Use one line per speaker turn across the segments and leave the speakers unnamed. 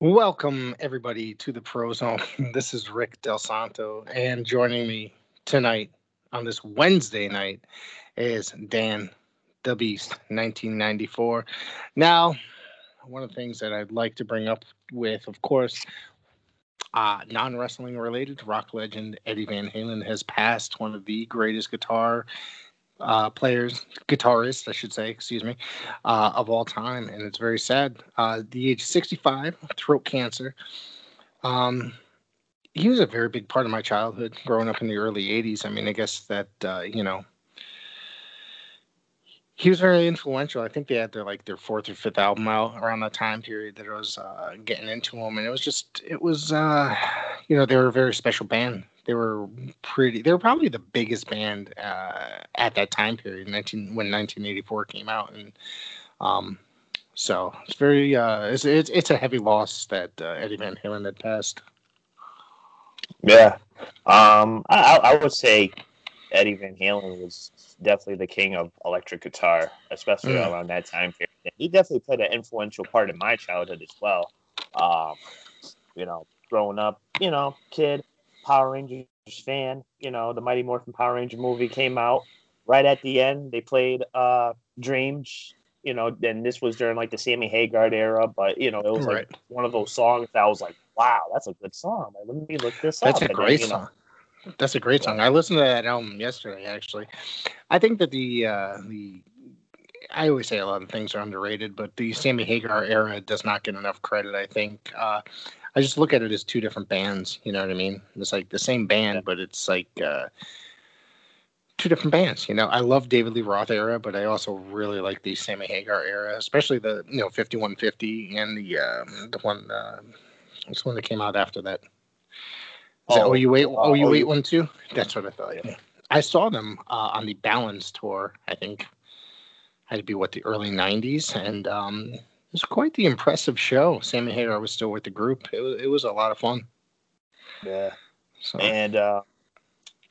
Welcome, everybody, to the Pro. This is Rick Del Santo, and joining me tonight on this Wednesday night is Dan the Beast, 1994. Now, one of the things that I'd like to bring up with, of course, uh, non wrestling related, rock legend Eddie Van Halen has passed, one of the greatest guitar uh, players, guitarists, I should say, excuse me, uh, of all time, and it's very sad. Uh, the age 65, throat cancer. Um, he was a very big part of my childhood growing up in the early 80s. I mean, I guess that, uh, you know, he was very influential. I think they had their like their fourth or fifth album out around that time period that I was uh, getting into them, and it was just it was uh, you know they were a very special band they were pretty. They were probably the biggest band uh, at that time period, 19 when 1984 came out, and um, so it's very uh, it's, it's it's a heavy loss that uh, Eddie Van Halen had passed.
Yeah, um, I, I would say Eddie Van Halen was definitely the king of electric guitar, especially mm. around that time period. He definitely played an influential part in my childhood as well. Um, you know, growing up, you know, kid, Power Rangers fan. You know, the Mighty Morphin Power Ranger movie came out right at the end. They played uh, Dreams. You know, and this was during like the Sammy Hagar era, but you know, it was right. like one of those songs that I was like, "Wow, that's a good song." Like, let me look this
that's
up.
That's a great then, song. Know, that's a great song. I listened to that album yesterday. Actually, I think that the uh, the I always say a lot of things are underrated, but the Sammy Hagar era does not get enough credit. I think uh, I just look at it as two different bands. You know what I mean? It's like the same band, but it's like uh, two different bands. You know, I love David Lee Roth era, but I also really like the Sammy Hagar era, especially the you know 5150 and the uh, the one uh, what's one that came out after that. Is oh, that, oh, you wait, oh, you wait one too. That's what I thought. Yeah, I saw them uh, on the Balance tour. I think had to be what the early '90s, and um, it was quite the impressive show. Sammy Hagar was still with the group. It was, it was a lot of fun.
Yeah. So. And uh,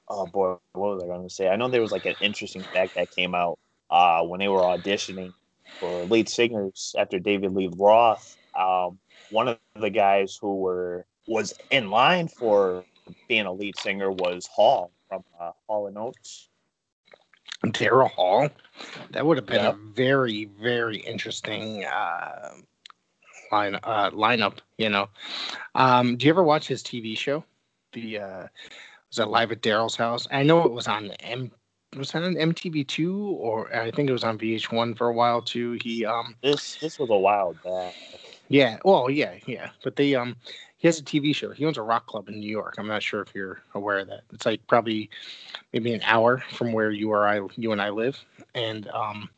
oh boy, what was I going to say? I know there was like an interesting fact that came out uh, when they were auditioning for lead singers after David Lee Roth. Um, one of the guys who were was in line for being a lead singer was Hall from uh, Hall and Oates.
Daryl Hall. That would have been yeah. a very, very interesting uh, line uh, lineup. You know, um, do you ever watch his TV show? The uh, was that live at Daryl's house? I know it was on M. Was that on MTV two or I think it was on VH1 for a while too. He um.
This this was a while back.
Yeah. Well, yeah, yeah. But they um he has a TV show. He owns a rock club in New York. I'm not sure if you're aware of that. It's like probably maybe an hour from where you or I, you and I live, and um,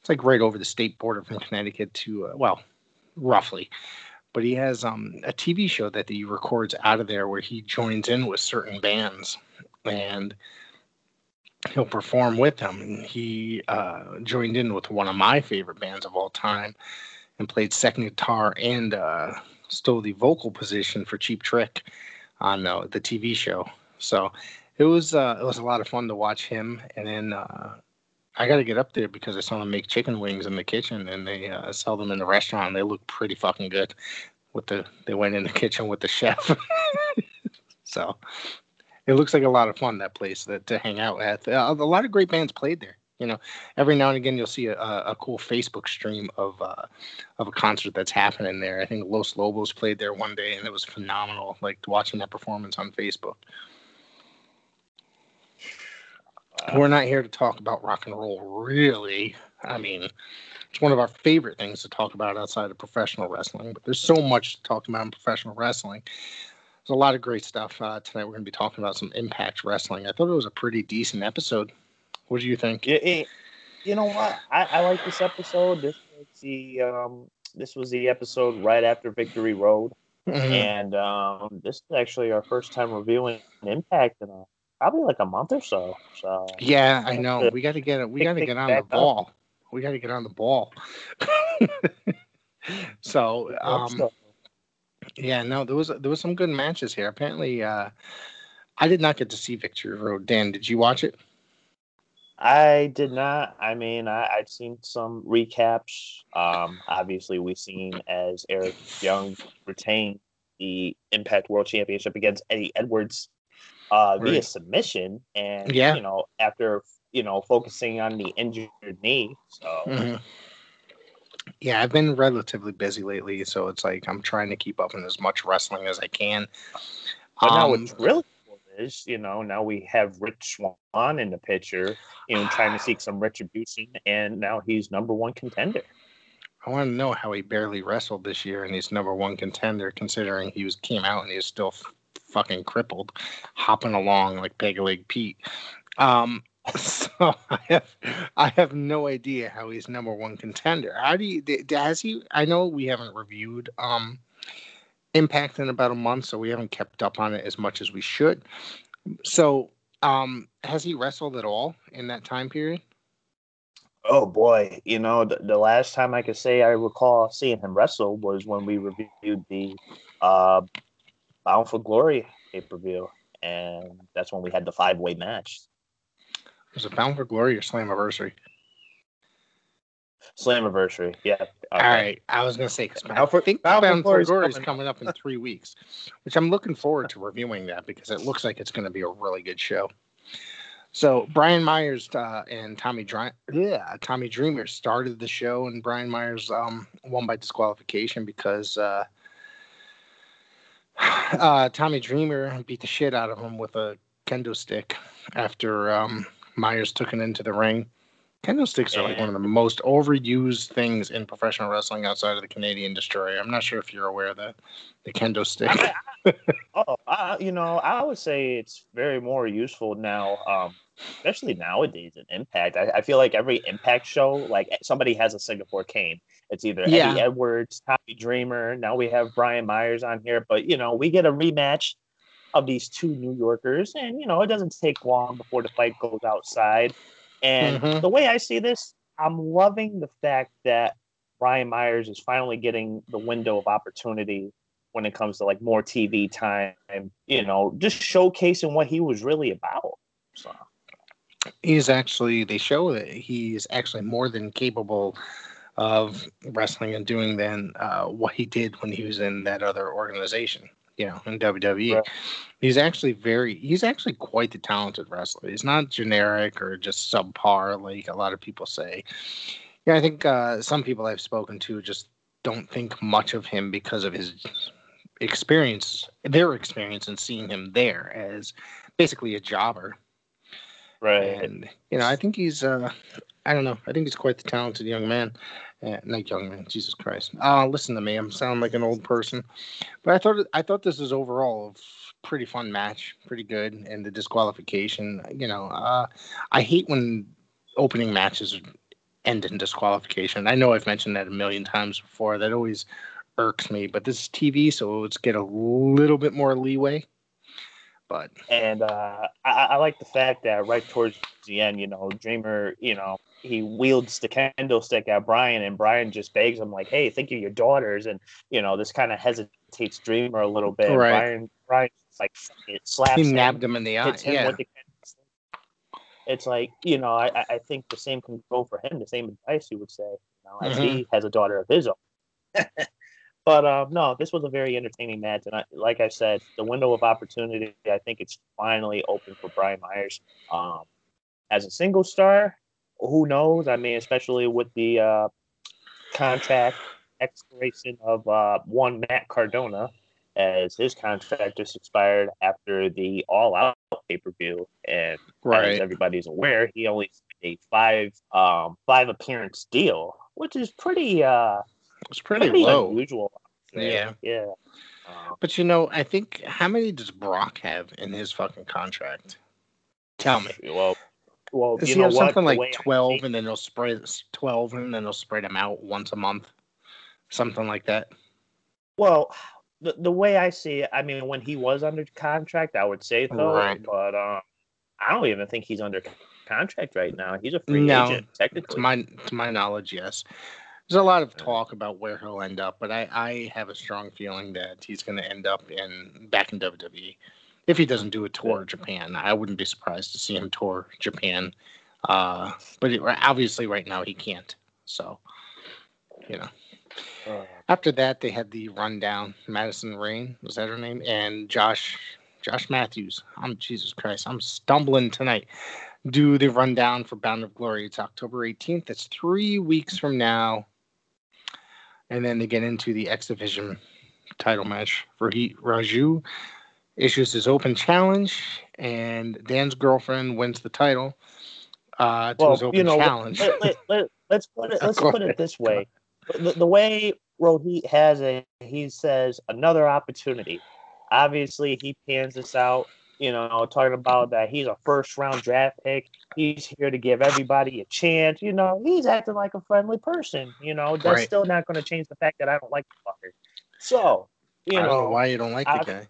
it's like right over the state border from Connecticut to uh, well, roughly. But he has um, a TV show that he records out of there where he joins in with certain bands and he'll perform with them. And he uh, joined in with one of my favorite bands of all time and played second guitar and uh, stole the vocal position for Cheap Trick on uh, the TV show. So it was uh, it was a lot of fun to watch him. And then uh, I got to get up there because I saw them make chicken wings in the kitchen, and they uh, sell them in the restaurant. They look pretty fucking good. With the they went in the kitchen with the chef. so it looks like a lot of fun that place that to hang out at. Uh, a lot of great bands played there you know every now and again you'll see a, a cool facebook stream of uh, of a concert that's happening there. I think los lobos played there one day and it was phenomenal like watching that performance on facebook. We're not here to talk about rock and roll really. I mean it's one of our favorite things to talk about outside of professional wrestling but there's so much to talk about in professional wrestling. There's a lot of great stuff uh, tonight we're going to be talking about some impact wrestling. I thought it was a pretty decent episode what do you think?
It, it, you know what? I, I like this episode. This was the um, this was the episode right after Victory Road, mm-hmm. and um, this is actually our first time reviewing Impact in a, probably like a month or so. So
yeah, I know. We got to get it. We got to get on the ball. Up. We got to get on the ball. so um, yeah, no, there was there was some good matches here. Apparently, uh, I did not get to see Victory Road. Dan, did you watch it?
I did not. I mean, I, I'd seen some recaps. Um, obviously, we've seen as Eric Young retained the Impact World Championship against Eddie Edwards uh, via submission, and
Yeah.
you know, after you know focusing on the injured knee, so
Mhm. Yeah, I've been relatively busy lately, so it's like I'm trying to keep up in as much wrestling as I can.
But now
Um,
what's really is, you know, now we have Rich Swann in the picture, you know, trying to seek some retribution, and now he's number one contender.
I want to know how he barely wrestled this year and he's number one contender, considering he was came out and he was still f- fucking crippled, hopping along like Peg Leg Pete. Um, so I have I have no idea how he's number one contender. How do you has he? I know we haven't reviewed um Impact in about a month, so we haven't kept up on it as much as we should. So, um, has he wrestled at all in that time period?
Oh boy, you know, the, the last time I could say I recall seeing him wrestle was when we reviewed the uh, Bound for Glory pay per view, and that's when we had the five way match.
Was it Bound for Glory or Slammiversary?
Slammiversary, yeah. Okay.
All right, I was gonna say because I think
Bound
Bound,
for
for Glory is
coming
coming up in three weeks, which I'm looking forward to reviewing that because it looks like it's going to be a really good show. So Brian Myers uh, and Tommy Dri- yeah, Tommy Dreamer started the show, and Brian Myers um, won by disqualification because uh, uh, Tommy Dreamer beat the shit out of him with a kendo stick after um, Myers took him into the ring. Kendo sticks are like one of the most overused things in professional wrestling outside of the Canadian Destroyer. I'm not sure if you're aware of that. The kendo stick.
Oh, I, you know, I would say it's very more useful now, um, especially nowadays in Impact. I, I feel like every Impact show, like somebody has a Singapore cane. It's either
Yeah.
Eddie Edwards, Tommy Dreamer. Now we have Brian Myers on here, but you know, we get a rematch of these two New Yorkers, and you know, it doesn't take long before the fight goes outside. And
Mhm.
the way I see this, I'm loving the fact that Brian Myers is finally getting the window of opportunity when it comes to like more TV time, you know, just showcasing what he was really about. So
he's actually they show that he's actually more than capable of wrestling and doing than uh, what he did when he was in that other organization you know in wwe
Right.
he's actually very he's actually quite the talented wrestler. He's not generic or just subpar like a lot of people say. Yeah i think uh, some people i've spoken to just don't think much of him because of his experience their experience and seeing him there as basically a jobber.
Right,
and you know, I think he's uh I don't know. I think he's quite the talented young man. Uh, not young man, Jesus Christ. Uh listen to me, I'm sounding like an old person. But I thought I thought this was overall a pretty fun match, pretty good. And the disqualification, you know, uh I hate when opening matches end in disqualification. I know I've mentioned that a million times before. That always irks me. But this is TV, so let's get a little bit more leeway. But
and uh, I, I like the fact that right towards the end, you know, Dreamer, you know, he wields the kendo stick at Brian, and Brian just begs him like, "Hey, think of your daughters," and you know, this kind of hesitates Dreamer a little bit.
Right.
Brian, Brian, like it slaps
he
him.
nabbed him in the eye. Yeah.
the. It's like you know, I, I- think the same can go for him. The same advice he would say, you know, as he has a daughter of his own. but um, no, this was a very entertaining match, and I, like I said, the window of opportunity, I think it's finally open for Brian Myers. Um, as a single star, who knows? I mean, especially with the uh, contract expiration of uh, one Matt Cardona, as his contract just expired after the All Out pay per view, and as
Right.
everybody's aware, he only a five um, five appearance deal, which is pretty uh
It's pretty
pretty
low.
unusual.
Yeah.
yeah. Um,
But you know, I think how many does Brock have in his fucking contract? Tell me.
well, well,
Does
you
he
know
have
what?
something like twelve, and then they'll spread twelve, and then they'll spread them out once a month, something like that?
Well, the the way I see it, I mean, when he was under contract, I would say so,
Right.
but um, I don't even think he's under contract right now. He's a free
No,
agent, technically.
To my to my knowledge, yes. There's a lot of talk about where he'll end up, but I, I have a strong feeling that he's going to end up in back in WWE. If he doesn't do a tour of Japan, I wouldn't be surprised to see him tour Japan Uh, but it, obviously, right now he can't. So, you know. Uh, After that, they had the rundown. Madison Rayne was that her name, and Josh Josh Matthews. I'm Jesus Christ. I'm stumbling tonight. Do the rundown for Bound of Glory. It's October 18th. That's three weeks from now. And then they get into the X Division title match. for Rohit Raju issues his open challenge, and Dan's girlfriend wins the title uh, to well, his open you know, challenge.
Let, let, let, let's put it. Let's put it this way: the, the way Rohit has it, he says another opportunity. Obviously, he pans this out. You know, talking about that he's a first round draft pick. He's here to give everybody a chance. You know, he's acting like a friendly person. You know, that's right. still not going to change the fact that I don't like the fucker. So, you know,
know, why you don't like I, the guy.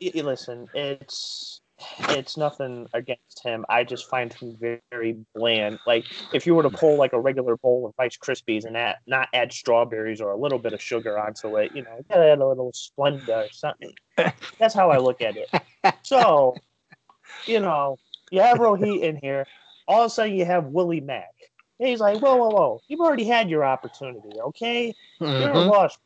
You, listen, it's it's nothing against him. I just find him very, very, bland. Like if you were to pull like a regular bowl of Rice Krispies and add, not add strawberries or a little bit of sugar onto it, you know, add a little Splenda or something. That's how I look at it. So, you know, you have Rohit in here. All of a sudden, you have Willie Mack. And he's like, whoa, whoa, whoa! You've already had your opportunity. Okay, mm-hmm. you're a lost.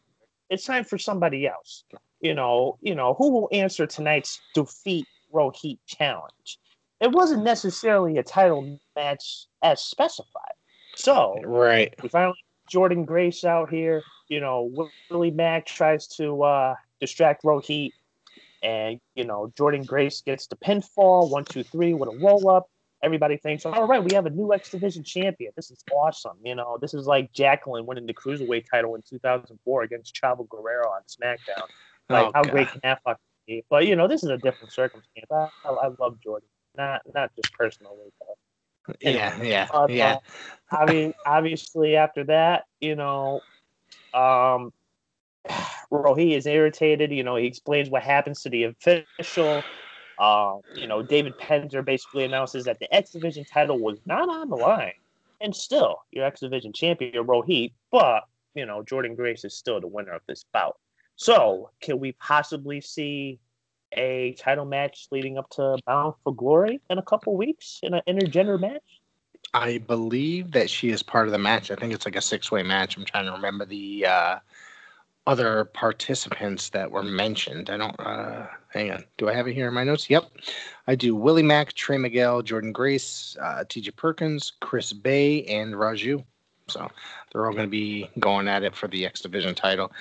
It's time for somebody else. You know, you know who will answer tonight's defeat Rohit challenge. It wasn't necessarily a title match as specified. So
right,
we finally Jordynne Grace out here. You know, Willie Mack tries to uh, distract Rohit, and you know Jordynne Grace gets the pinfall one two three with a roll up. Everybody thinks, all right, we have a new X Division champion. This is awesome. You know, this is like Jacqueline winning the cruiserweight title in 2004 against Chavo Guerrero on SmackDown. Like, oh, how God. great can that fucking but you know, this is a different circumstance. I, I, love Jordynne, not not just personally.
But, yeah, yeah, uh, yeah.
I mean, obviously, after that, you know, um, Rohit is irritated. You know, he explains what happens to the official. Uh, you know, David Penzer basically announces that the X Division title was not on the line, and still, your X Division champion Rohit, but you know, Jordynne Grace is still the winner of this bout. So, can we possibly see a title match leading up to Bound for Glory in a couple weeks in an intergender match?
I believe that she is part of the match. I think it's like a six way match. I'm trying to remember the uh, other participants that were mentioned. I don't, uh, hang on. Do I have it here in my notes? Yep. I do Willie Mack, Trey Miguel, Jordynne Grace, uh, TJ Perkins, Chris Bey, and Raju. So they're all going to be going at it for the X Division title.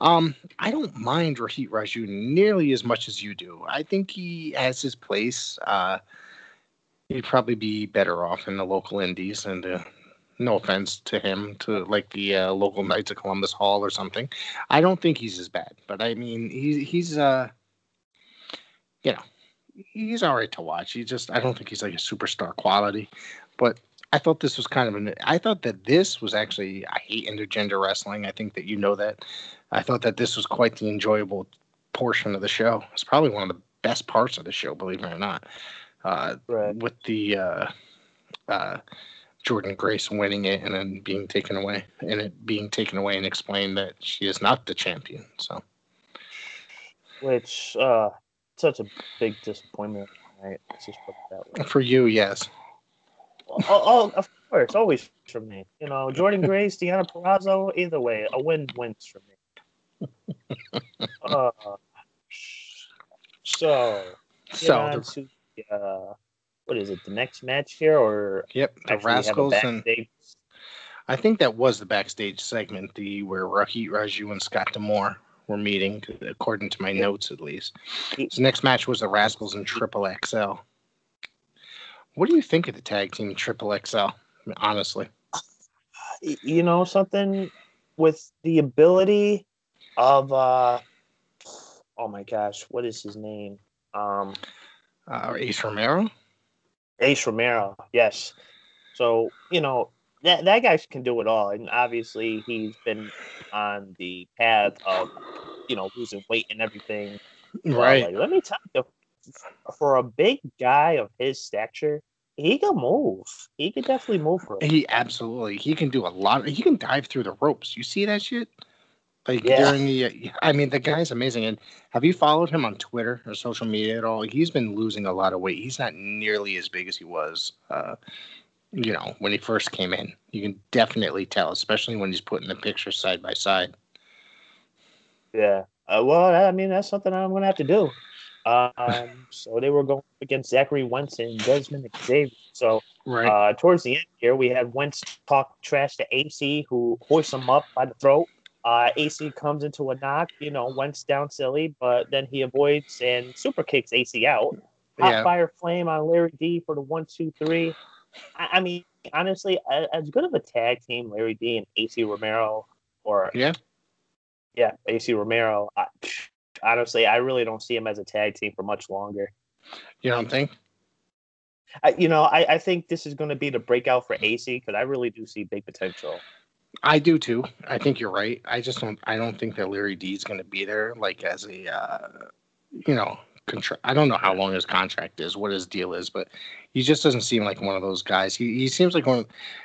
Um, I don't mind Rohit Raju nearly as much as you do. I think he has his place. Uh, he'd probably be better off in the local indies, and uh, no offense to him, to like the uh, local Knights of Columbus Hall or something. I don't think he's as bad, but I mean, he's he's uh, you know, he's all right to watch. He just I don't think he's like a superstar quality, but I thought this was kind of an. I thought that this was actually. I hate intergender wrestling. I think that you know that. I thought that this was quite the enjoyable portion of the show. It's probably one of the best parts of the show, believe it or not. Uh, right. With the uh, uh, Jordynne Grace winning it and then being taken away, and it being taken away and explained that she is not the champion. So,
which uh, such a big disappointment. Right? Let's just put it that
way. For you, yes.
Oh, of course, always for me. You know, Jordynne Grace, Deonna Purrazzo, either way, a win wins for me uh, so,
so
the, to, uh, what is it? The next match here, or
yep, the Rascals and I think that was the backstage segment, the where Rohit Raju and Scott D'Amore were meeting, according to my notes at least. The next match was the Rascals and Triple XL. What do you think of the tag team Triple XL? Honestly,
you know something with the ability of uh oh my gosh, what is his name? Um
uh, Ace Romero.
Ace Romero, yes. So you know that that guy can do it all, and obviously he's been on the path of you know losing weight and everything.
Right.
Like, let me tell you, for a big guy of his stature, he can move. He can definitely move. For
him. He absolutely. He can do a lot. He can dive through the ropes. You see that shit? Like yeah. during the, I mean, the guy's amazing. And have you followed him on Twitter or social media at all? He's been losing a lot of weight. He's not nearly as big as he was, uh, you know, when he first came in. You can definitely tell, especially when he's putting the pictures side by side.
Yeah. Uh, well, I mean, that's something I'm going to have to do. Um, so they were going against Zachary Wentz and Dezmond Xavier. So right. uh, towards the end here, we had Wentz talk trash to AC, who hoists him up by the throat. Uh, AC comes into a knock, you know, Wentz down silly, but then he avoids and super kicks AC out. Hot yeah. fire flame on Larry D for the one, two, three. I, I mean, honestly, as good of a tag team, Larry D and Ace Romero, or
yeah,
yeah, Ace Romero. I, honestly, I really don't see him as a tag team for much longer.
You don't think?
I, you know, I, I think this is going to be the breakout for AC because I really do see big potential.
I do too. I think you're right. I just don't. I don't think that Larry D is going to be there, like as a, uh, you know, contract. I don't know how long his contract is, what his deal is, but he just doesn't seem like one of those guys. He he seems like one.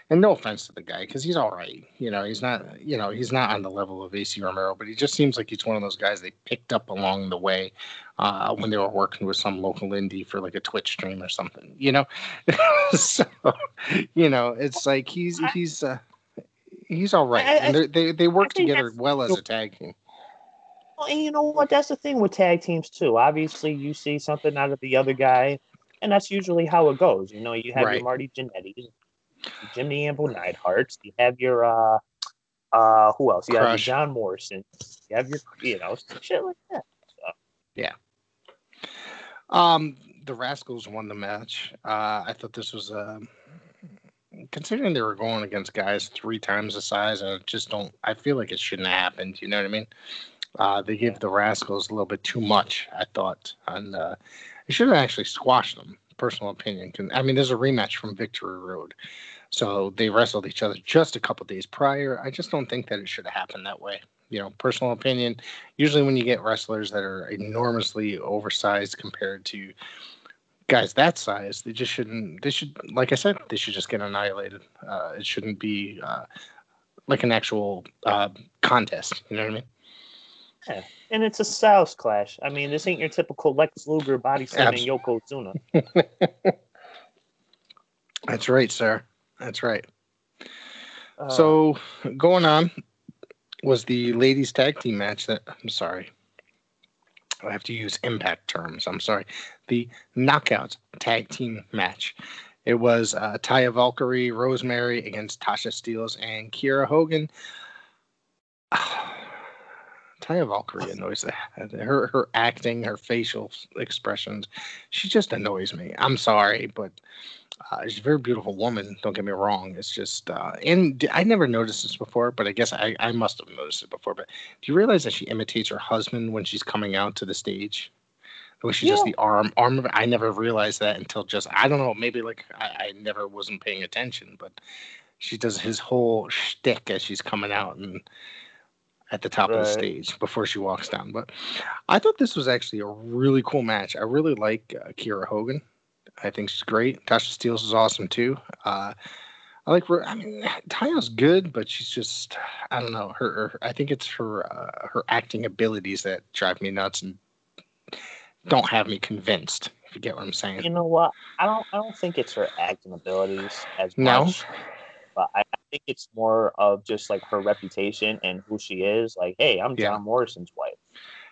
And no offense to the guy, because he's all right. You know, he's not. You know, he's not on the level of Ace Romero, but he just seems like he's one of those guys they picked up along the way uh, when they were working with some local indie for like a Twitch stream or something. You know, so you know, it's like he's he's. Uh, he's all right. and they they work together well as a tag team.
Well, and you know what? That's the thing with tag teams too. Obviously, you see something out of the other guy, and that's usually how it goes. You know, you have right. your Marty Jannetty, Jimmy Anvil Neidharts. You have your uh, uh, who else? You Crush. have your John Morrison. You have your, you know, shit like that. So.
Yeah. Um, the Rascals won the match. Uh, I thought this was uh, considering they were going against guys three times the size, and just don't. I feel like it shouldn't have happened. You know what I mean? Uh, they gave the Rascals a little bit too much, I thought, and uh, they should have actually squashed them. Personal opinion. I mean, there's a rematch from Victory Road, so they wrestled each other just a couple days prior. I just don't think that it should have happened that way. You know, personal opinion. Usually, when you get wrestlers that are enormously oversized compared to guys that size, they just shouldn't. They should, like I said, they should just get annihilated. Uh, it shouldn't be uh, like an actual uh, contest. You know what I mean?
Yeah. And it's a styles clash. I mean, this ain't your typical Lex Luger body slamming Yokozuna.
That's right, sir. That's right. Uh, so going on was the ladies tag team match that I'm sorry. I have to use impact terms. I'm sorry. The knockout tag team match. It was uh, Taya Valkyrie, Rosemary against Tasha Steelz and Kiera Hogan. Taya Valkyrie annoys the her her acting, her facial expressions. She just annoys me. I'm sorry, but uh, she's a very beautiful woman. Don't get me wrong. It's just, uh, and I never noticed this before, but I guess I, I must have noticed it before. But do you realize that she imitates her husband when she's coming out to the stage? The she yeah. just the arm arm. Of, I never realized that until just I don't know. Maybe like I, I never wasn't paying attention, but she does his whole shtick as she's coming out and at the top right. of the stage before she walks down. But I thought this was actually a really cool match. I really like uh, Kiera Hogan. I think she's great. Tasha Steelz is awesome too. Uh, I like. I mean, Taya's good, but she's just. I don't know. Her. her I think it's her. Uh, her acting abilities that drive me nuts and don't have me convinced. If you get what I'm saying.
You know what? I don't. I don't think it's her acting abilities as no. much but I, think it's more of just like her reputation and who she is. Like, hey, I'm yeah. John Morrison's wife.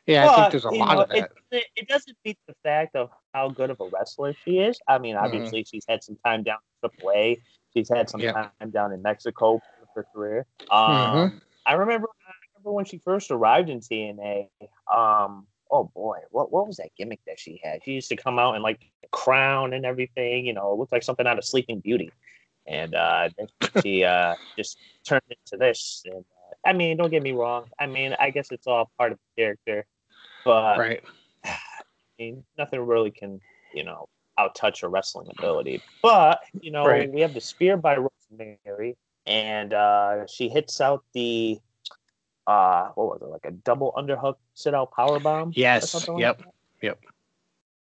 Yeah, but, I think there's a lot know, of that.
It, it, doesn't beat the fact of how good of a wrestler she is. I mean, mm-hmm. obviously, mm-hmm. she's had some time down in AAA. She's had some yeah. time down in Mexico for her career. Um, mm-hmm. I remember, I remember when she first arrived in TNA. Um, oh boy, what what was that gimmick that she had? She used to come out in like crown and everything. You know, it looked like something out of Sleeping Beauty and uh, she uh, just turned into this. And uh, I mean, don't get me wrong. I mean, I guess it's all part of the character, but
right.
I mean, nothing really can you know out touch her wrestling ability. But you know, right. we have the spear by Rosemary, and uh, she hits out the uh, what was it like a double underhook sit out power bomb?
Yes. Yep. Like yep.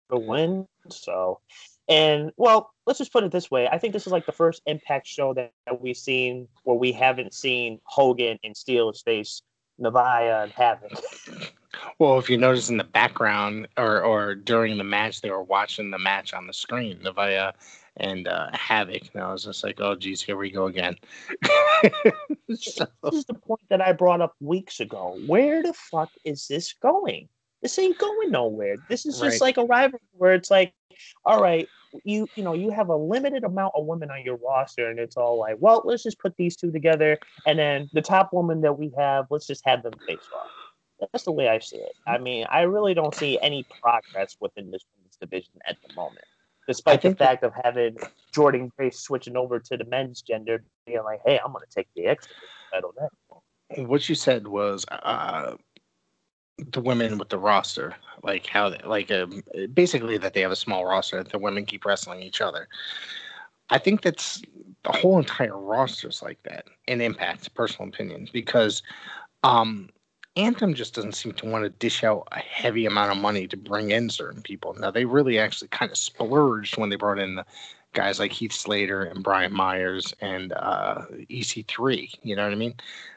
The win. So and well, let's just put it this way: I think this is like the first Impact show that, that we've seen where we haven't seen Hogan and Steelz face Nevaeh and Havoc.
Well, if you notice in the background or or during the match, they were watching the match on the screen. Nevaeh and uh, Havoc. And I was just like, oh, geez, here we go again.
so. This is the point that I brought up weeks ago. Where the fuck is this going? This ain't going nowhere. This is just right. like a rivalry where it's like, all right, you you know you have a limited amount of women on your roster, and it's all like, well, let's just put these two together, and then the top woman that we have, let's just have them face off. That's the way I see it. I mean, I really don't see any progress within this women's division at the moment, despite the fact of having Jordynne Grace switching over to the men's gender, being like, "Hey, I'm going to take the X title
now." What you said was uh, the women with the roster, like how, like, um, basically that they have a small roster that the women keep wrestling each other. I think that's the whole entire roster is like that in Impact, personal opinion, because um, Anthem just doesn't seem to want to dish out a heavy amount of money to bring in certain people. Now they really actually kind of splurged when they brought in the guys like Heath Slater and Brian Myers and uh, EC3. You know what I mean?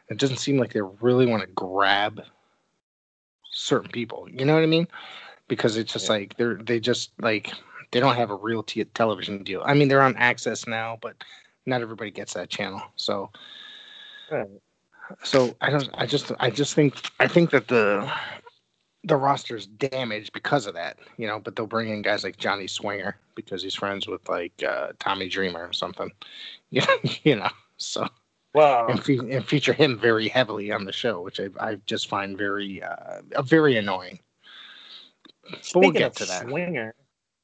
It doesn't seem like they really want to grab certain people. You know what I mean? Because it's just yeah. like they're they just like they don't have a real t- television deal. I mean, they're on AXS now, but not everybody gets that channel. So. Right so I don't. I just. I just think. I think that the the roster's damaged because of that. You know, but they'll bring in guys like Johnny Swinger because he's friends with like uh, Tommy Dreamer or something. You know. You know. So. Well, and, fe- and, feature him very heavily on the show, which I, I just find very, uh, very annoying.
But we'll get to that. Swinger.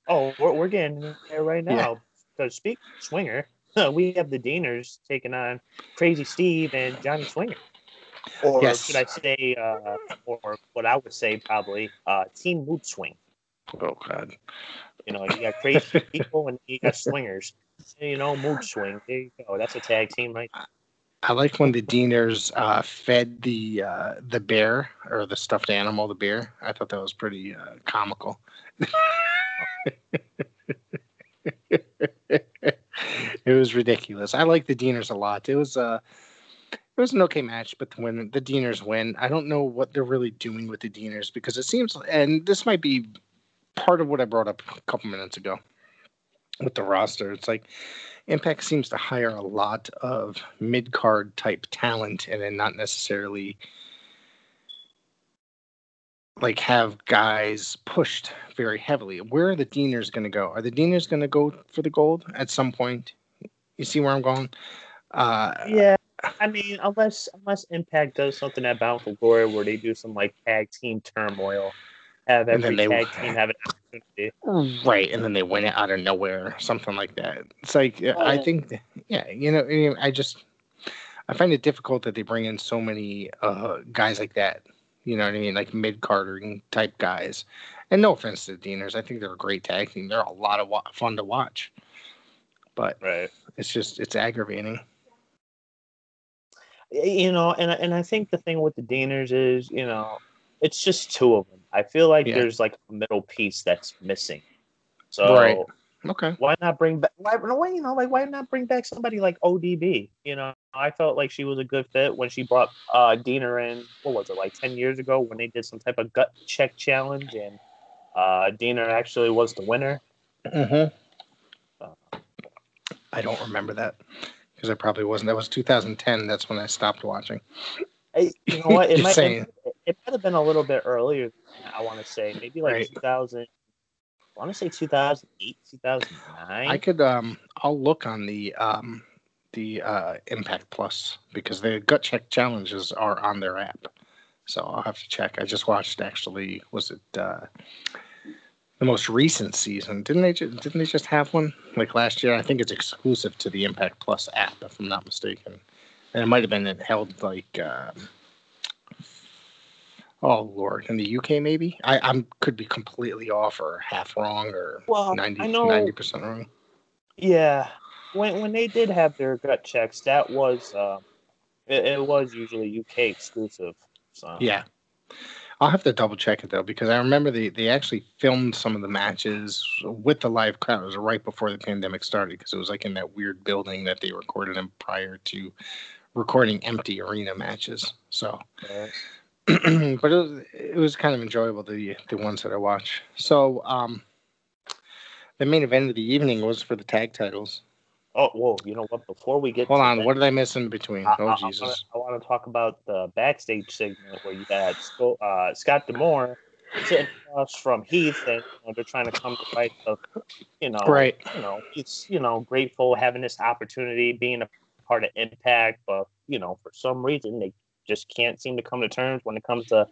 Oh, we're, we're getting there right now. Yeah. So speak Swinger. we have the Deaners taking on Crazy Steve and Johnny Swinger. Or yes. should I say, uh, or what I would say probably, uh, Team Mood Swing.
Oh, God.
You know, you got crazy people and you got swingers. You know, Mood Swing. There you go. That's a tag team, right?
I like when the Deaners uh, fed the uh, the bear or the stuffed animal the bear. I thought that was pretty uh, comical. it was ridiculous. I like the Deaners a lot. It was uh it was an okay match, but when the Deaners win, I don't know what they're really doing with the Deaners because it seems, and this might be part of what I brought up a couple minutes ago with the roster. It's like Impact seems to hire a lot of mid card type talent and then not necessarily like have guys pushed very heavily. Where are the Deaners going to go? Are the Deaners going to go for the gold at some point? You see where I'm going?
Uh, yeah, I mean, unless unless Impact does something at Bound for Glory where they do some like tag team turmoil, have every tag team have an
opportunity. Right, and then they win it out of nowhere, something like that. It's like oh, I think, yeah, you know, I just I find it difficult that they bring in so many uh, guys like that you know what I mean? Like mid carding type guys. And no offense to the Deaners, I think they're a great tag team. They're a lot of wa- fun to watch. But right. it's just it's aggravating.
You know, and and I think the thing with the Deaners is, you know, it's just two of them. I feel like yeah. there's like a middle piece that's missing. So right.
Okay.
Why not bring back? Why, why you know, like why not bring back somebody like ODB? You know, I felt like she was a good fit when she brought uh Deaner in. What was it like ten years ago when they did some type of gut check challenge and uh Deaner actually was the winner.
Mm-hmm. Uh, I don't remember that because I probably wasn't. That was 2010. That's when I stopped watching.
I, you know what? It might. It, it, might have been a little bit earlier. I want to say maybe like right. 2000 I want to say 2008, 2009. I
could um I'll look on the um the uh Impact Plus because the gut check challenges are on their app. So I'll have to check. I just watched actually was it uh the most recent season. Didn't they just, didn't they just have one like last year? I think it's exclusive to the Impact Plus app if I'm not mistaken. And it might have been held like um, Oh Lord, in the UK maybe I I'm could be completely off or half wrong or well, 90 percent wrong.
Yeah, when when they did have their gut checks, that was uh, it, it was usually UK exclusive. So
yeah, I'll have to double check it though because I remember they they actually filmed some of the matches with the live crowd. It was right before the pandemic started because it was like in that weird building that they recorded in prior to recording empty arena matches. So. but it was, it was kind of enjoyable the the ones that I watched. So um, the main event of the evening was for the tag titles.
Oh, whoa! You know what? Before we get
Hold on,
that,
what did I miss in between?
I,
oh
I-
Jesus!
I want to talk about the backstage segment where you had uh, Scott D'Amore sitting across from Heath, and you know, they're trying to come to fight of, you know,
Right.
You know, he's you know grateful having this opportunity, being a part of Impact, but you know, for some reason they just can't seem to come to terms when it comes to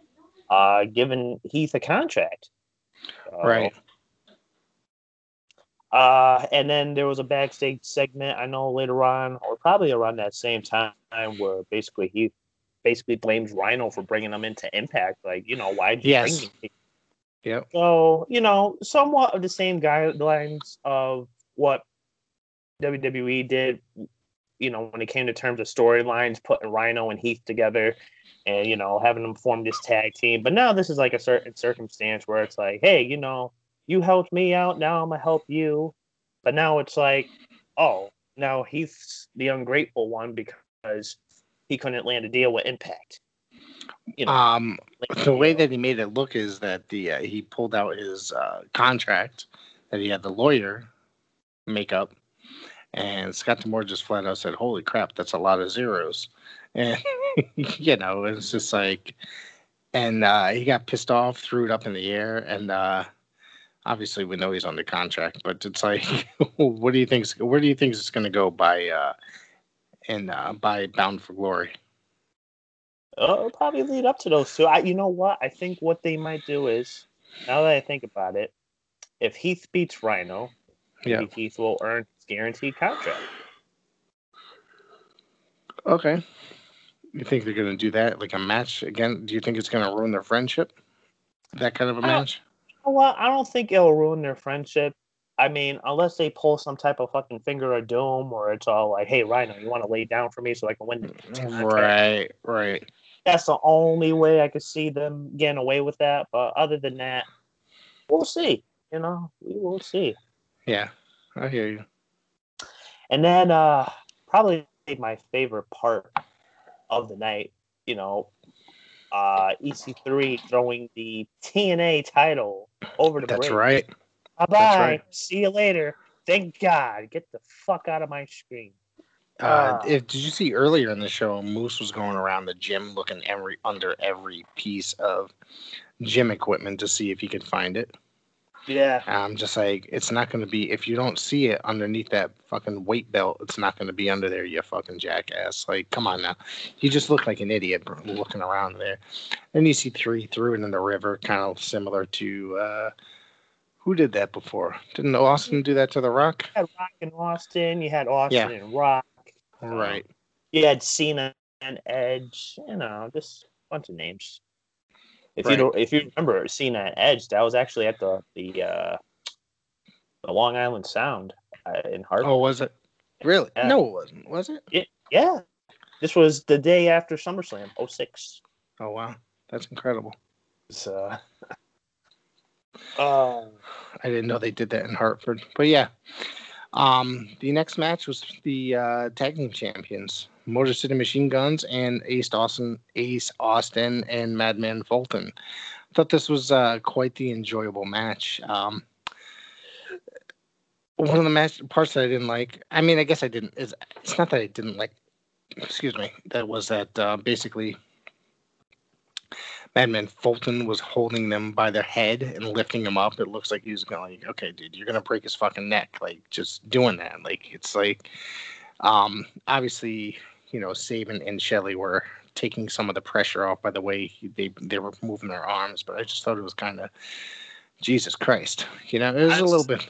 uh, giving Heath a contract. Uh,
Right.
Uh, and then there was a backstage segment I know later on, or probably around that same time, where basically he basically blames Rhino for bringing him into Impact. Like, you know, why'd you
Yes.
bring?
Yep.
So, you know, somewhat of the same guidelines of what WWE did, you know, when it came to terms of storylines, putting Rhino and Heath together and, you know, having them form this tag team. But now this is like a certain circumstance where it's like, hey, you know, you helped me out, now I'm gonna help you. But now it's like, oh, now Heath's the ungrateful one because he couldn't land a deal with Impact. You know,
Um, the way that he made it look is that the uh, he pulled out his uh, contract that he had the lawyer make up, and Scott D'Amore just flat out said, "Holy crap, that's a lot of zeros," and you know it's just like, and uh, he got pissed off, threw it up in the air, and uh, obviously we know he's under contract, but it's like, what do you think? Where do you think it's going to go by? Uh, and uh, by Bound for Glory.
Oh, it'll probably lead up to those two. I, you know what? I think what they might do is, now that I think about it, if Heath beats Rhino,
Yeah.
maybe Heath will earn guaranteed contract.
Okay. You think they're going to do that? Like a match again? Do you think it's going to ruin their friendship? That kind of a match?
Well. I don't think it'll ruin their friendship. I mean, unless they pull some type of fucking finger of doom, or it's all like, "Hey, Rhino, you want to lay down for me so I can win the? Mm,
right, right.
That's the only way I could see them getting away with that. But other than that, we'll see. You know, we will see.
Yeah, I hear you.
And then uh probably my favorite part of the night, you know, uh EC3 throwing the TNA title over the
That's
break.
right.
Bye bye.
right.
See you later. Thank God. Get the fuck out of my screen.
Uh,
Ah.
if, did you see earlier in the show, Moose was going around the gym looking every under every piece of gym equipment to see if he could find it.
Yeah.
I'm just like, it's not going to be if you don't see it underneath that fucking weight belt. It's not going to be under there, you fucking jackass. Like, come on now, you just look like an idiot looking around there. And you see three threw it in the river, kind of similar to uh, who did that before? Didn't Austin do that to the Rock?
You had Rock and Austin. You had Austin
Yeah.
and Rock.
Right.
You had Cena and Edge. You know, just a bunch of names. If
Right.
you don't, if you remember seeing that Edge, that was actually at the the uh, the Long Island Sound uh, in Hartford.
Oh, was it? Really?
Yeah.
No, it wasn't. Was it?
Yeah, this was the day after SummerSlam 06.
Oh wow, that's incredible.
So, uh,
I didn't know they did that in Hartford. But yeah. Um, the next match was the uh, tag team champions, Motor City Machine Guns and Ace Austin, Ace Austin and Madman Fulton. I thought this was uh, quite the enjoyable match. Um, one of the match parts that I didn't like. I mean, I guess I didn't. Is it's not that I didn't like. Excuse me. That was that uh, basically Madman Fulton was holding them by their head and lifting them up. It looks like he was going like, okay, dude, you're gonna break his fucking neck. Like just doing that. Like it's like um obviously, you know, Sabin and Shelley were taking some of the pressure off by the way they they were moving their arms, but I just thought it was kind of Jesus Christ. You know, it was a little bit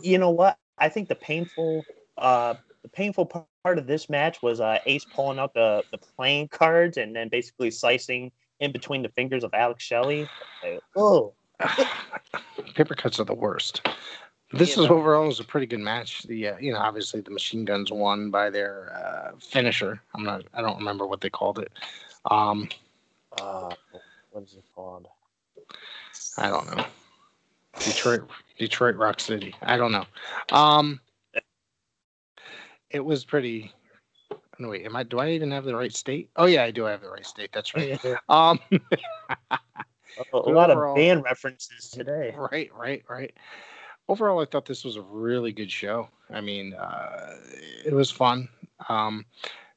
you know what? I think the painful, uh, the painful part of this match was uh, Ace pulling out the the playing cards and then basically slicing in between the fingers of Alex Shelley. Like, oh,
paper cuts are the worst. This is overall was a pretty good match. The uh, you know obviously the machine guns won by their uh, finisher. I'm not I don't remember what they called it. Um,
uh, what is it called?
I don't know. Detroit Detroit Rock City. I don't know. Um, it was pretty. No wait, am I? Do I even have the right state? Oh yeah, I do have the right state. That's right. Um,
a, a lot
Overall-
of band references today.
Right, right, right. Overall, I thought this was a really good show. I mean, uh, it was fun. Um,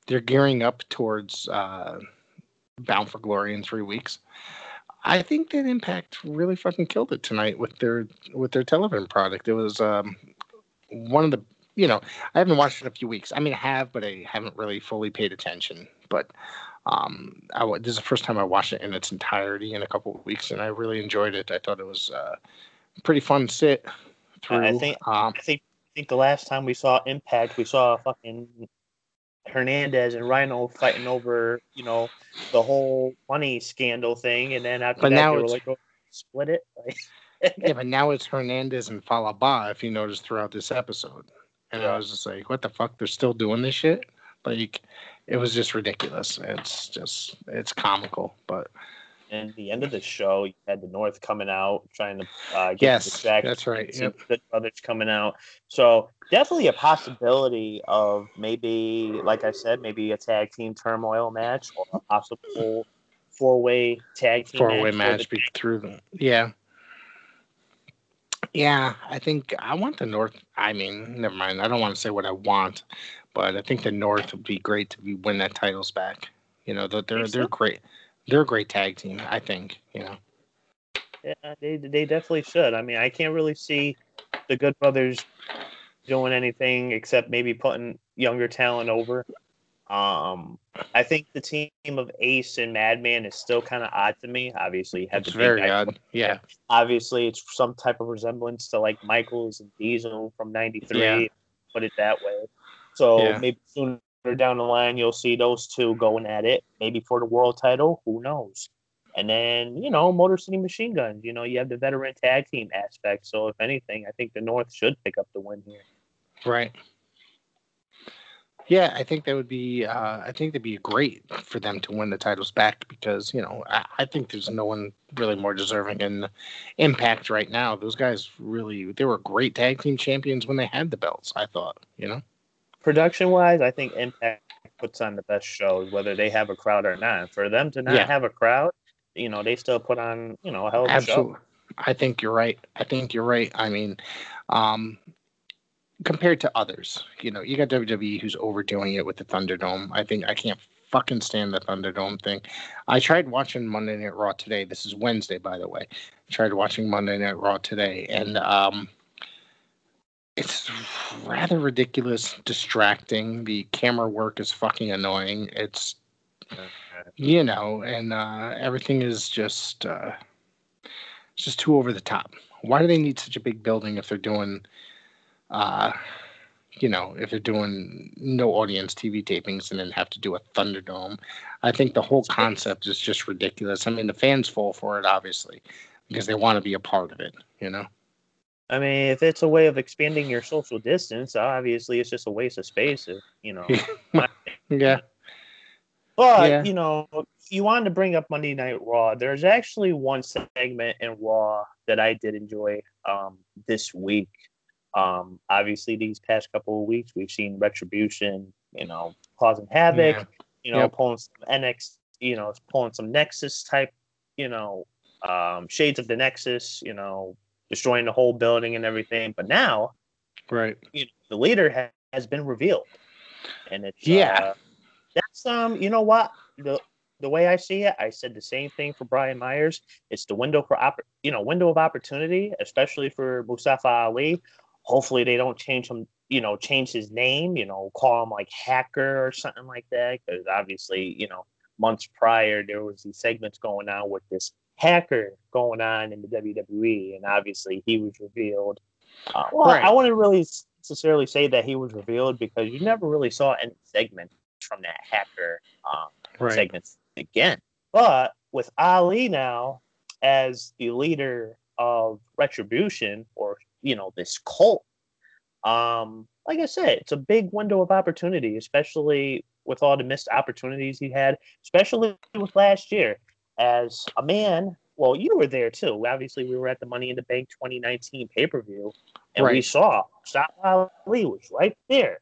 they're gearing up towards uh, Bound for Glory in three weeks. I think that Impact really fucking killed it tonight with their with their television product. It was um, one of the you know I haven't watched it in a few weeks. I mean I have, but I haven't really fully paid attention. But um, I, this is the first time I watched it in its entirety in a couple of weeks, and I really enjoyed it. I thought it was uh, pretty fun sit through.
I think um, I think I think the last time we saw Impact, we saw fucking Hernandez and Rhino fighting over, you know, the whole money scandal thing, and then after
but
that,
now
they were like, oh, split it.
Yeah, but now it's Hernandez and Fallah Bahh, if you notice throughout this episode. And I was just like, what the fuck? They're still doing this shit? Like, it was just ridiculous. It's just, it's comical. But
and the end of the show, you had the North coming out trying to uh, get
yes,
distracted.
that's right. Yep.
Good Brothers coming out. So definitely a possibility of maybe, like I said, maybe a tag team turmoil match or a possible four way tag team
Four way
match.
match be through them. Yeah. Yeah, I think I want the North. I mean, never mind. I don't want to say what I want, but I think the North would be great to be, win that titles back. You know, they're they're,
so?
they're great. They're a great tag team. I think. You know.
Yeah, they they definitely should. I mean, I can't really see the Good Brothers doing anything except maybe putting younger talent over. Um, I think the team of Ace and Madman is still kind of odd to me. Obviously, have
It's very odd. Yeah.
Obviously, it's some type of resemblance to like Michaels and Diesel from '93.
Yeah.
Put it that way. So
Yeah.
maybe sooner down the line, you'll see those two going at it. Maybe for the world title. Who knows? And then, you know, Motor City Machine Guns. You know, you have the veteran tag team aspect. So, if anything, I think the North should pick up the win here.
Right. Yeah, I think that would be. Uh, I think that'd be great for them to win the titles back because you know I, I think there's no one really more deserving in Impact right now. Those guys really they were great tag team champions when they had the belts. I thought, you know.
Production wise, I think Impact puts on the best shows, whether they have a crowd or not. For them to not
Yeah.
have a crowd, you know, they still put on, you know, a hell of a
Absolutely.
show.
I think you're right. I think you're right. I mean, um, compared to others, you know, you got WWE who's overdoing it with the Thunderdome. I think I can't fucking stand the Thunderdome thing. I tried watching Monday Night Raw today. This is Wednesday, by the way. I tried watching Monday Night Raw today, and um, it's rather ridiculous, distracting. The camera work is fucking annoying. It's you know, and uh, everything is just uh, it's just too over the top. Why do they need such a big building if they're doing, uh, you know, if they're doing no audience TV tapings and then have to do a Thunderdome? I think the whole concept is just ridiculous. I mean, the fans fall for it obviously because they want to be a part of it. You know.
I mean, if it's a way of expanding your social distance, obviously it's just a waste of space. If, you know,
Yeah.
But
Yeah.
you know, you wanted to bring up Monday Night Raw. There's actually one segment in Raw that I did enjoy um, this week. Um, obviously, these past couple of weeks, we've seen Retribution, you know, causing havoc.
Yeah.
You know,
Yep.
pulling some NX, you know, pulling some Nexus type, you know, um, shades of the Nexus. You know, destroying the whole building and everything. But now,
Right.
you know, the leader ha- has been revealed, and it's
Yeah.
uh, that's um, you know what the the way I see it, I said the same thing for Brian Myers. It's the window for opp- you know window of opportunity, especially for Mustafa Ali. Hopefully, they don't change him. You know, change his name. You know, call him like hacker or something like that. Because obviously, you know, months prior there was these segments going on with this hacker going on in the WWE, and obviously he was revealed. Uh, well,
Right.
I wouldn't really necessarily say that he was revealed because you never really saw any segment from that hacker um,
Right.
segments again. But with Ali now as the leader of Retribution, or you know this cult, um, like I said, it's a big window of opportunity, especially with all the missed opportunities he had, especially with last year as a man. Well, you were there too. Obviously, we were at the Money in the Bank 2019 pay per view, and we saw Mustafa Ali was right there,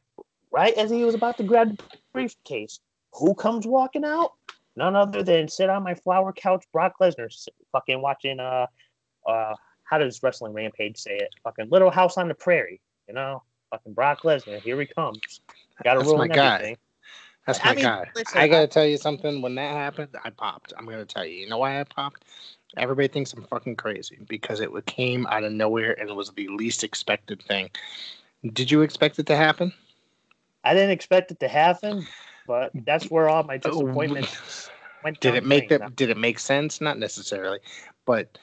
right as he was about to grab the briefcase. Who comes walking out? None other than sit on my flower couch, Brock Lesnar, fucking watching uh, uh, how does Wrestling Rampage say it? Fucking Little House on the Prairie, you know? Fucking Brock Lesnar, here he comes. Got to rule
my
and
guy.
Everything.
That's
I
my
mean,
guy.
listen,
I gotta
I-
tell you something. When that happened, I popped. I'm gonna tell you. You know why I popped? Everybody thinks I'm fucking crazy because it came out of nowhere and it was the least expected thing. Did you expect it to happen?
I didn't expect it to happen, but that's where all my oh, disappointments went.
Did it make
drain.
that? Did it make sense? Not necessarily, but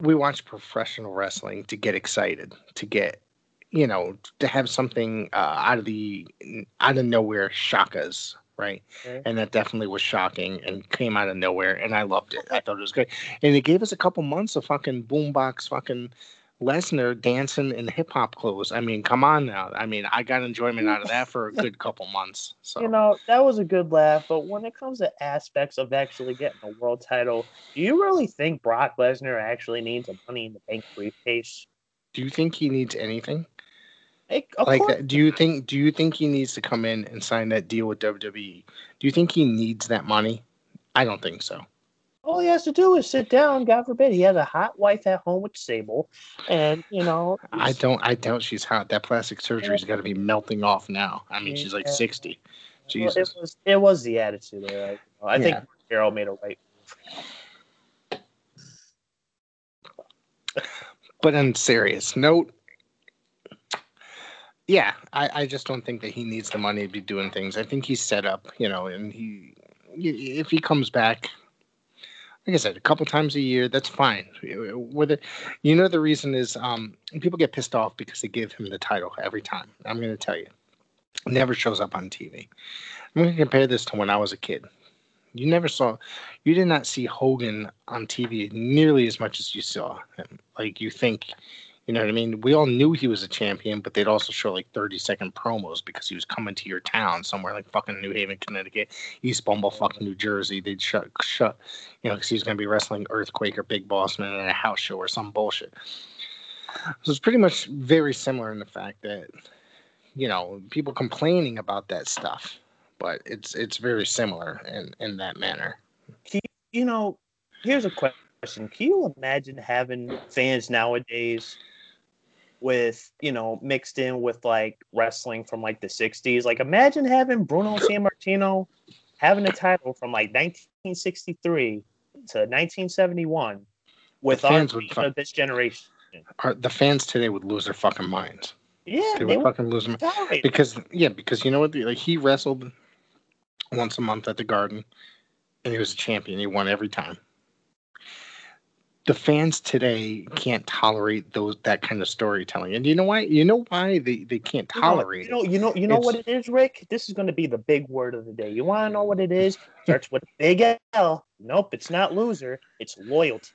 we watch professional wrestling to get excited, to get you know, to have something uh, out of the out of nowhere shock us, right?
Okay.
And that definitely was shocking and came out of nowhere, and I loved it. I thought it was great, and it gave us a couple months of fucking boombox, fucking Lesnar dancing in hip hop clothes. I mean, come on now. I mean, I got enjoyment out of that for a good couple months. So
You know, that was a good laugh, but when it comes to aspects of actually getting a world title, do you really think Brock Lesnar actually needs a money in the bank briefcase?
do you think he needs anything?
Like, course
do you think do you think he needs to come in and sign that deal with WWE? Do you think he needs that money? I don't think so.
all he has to do is sit down. God forbid, he has a hot wife at home with Sable, and you know,
I don't I doubt she's hot. That plastic surgery's got to be melting off now. I mean, she's like
Yeah.
60.
Well,
Jesus.
it was it was the attitude there. Know, I think Carol made a right move.
But on serious note, yeah, I, I just don't think that he needs the money to be doing things. I think he's set up, you know, and he if he comes back, like I said, a couple times a year, that's fine. Whether you know the reason is um people get pissed off because they give him the title every time. I'm gonna tell you. Never shows up on TV. I'm gonna compare this to when I was a kid. You never saw you did not see Hogan on TV nearly as much as you saw him. Like you think, you know what I mean? We all knew he was a champion, but they'd also show like 30 second promos because he was coming to your town somewhere like fucking New Haven, Connecticut, East Bumblefuck, New Jersey. They'd shut, shut, you know, because he was going to be wrestling Earthquake or Big Boss Man at a house show or some bullshit. So it's pretty much very similar in the fact that, you know, people complaining about that stuff, but it's it's very similar in in that manner.
You know, here's a question: Can you imagine having fans nowadays with you know mixed in with like wrestling from like the '60s? Like, imagine having Bruno Sammartino having a title from like 1963 to 1971 with our
fans would
version
fuck-
of this generation.
Our, the fans today would lose their fucking minds.
Yeah,
They would
would
fucking lose them because yeah, because you know what? Like he wrestled once a month at the Garden, and he was a champion. He won every time. The fans today can't tolerate those that kind of storytelling, and you know why? You know why they, they can't
You know-
tolerate
you know, you know, you know what
It's-
Rick. This is going to be the big word of the day. You want to know what it is? Starts with big L. Nope, it's not loser. It's loyalty.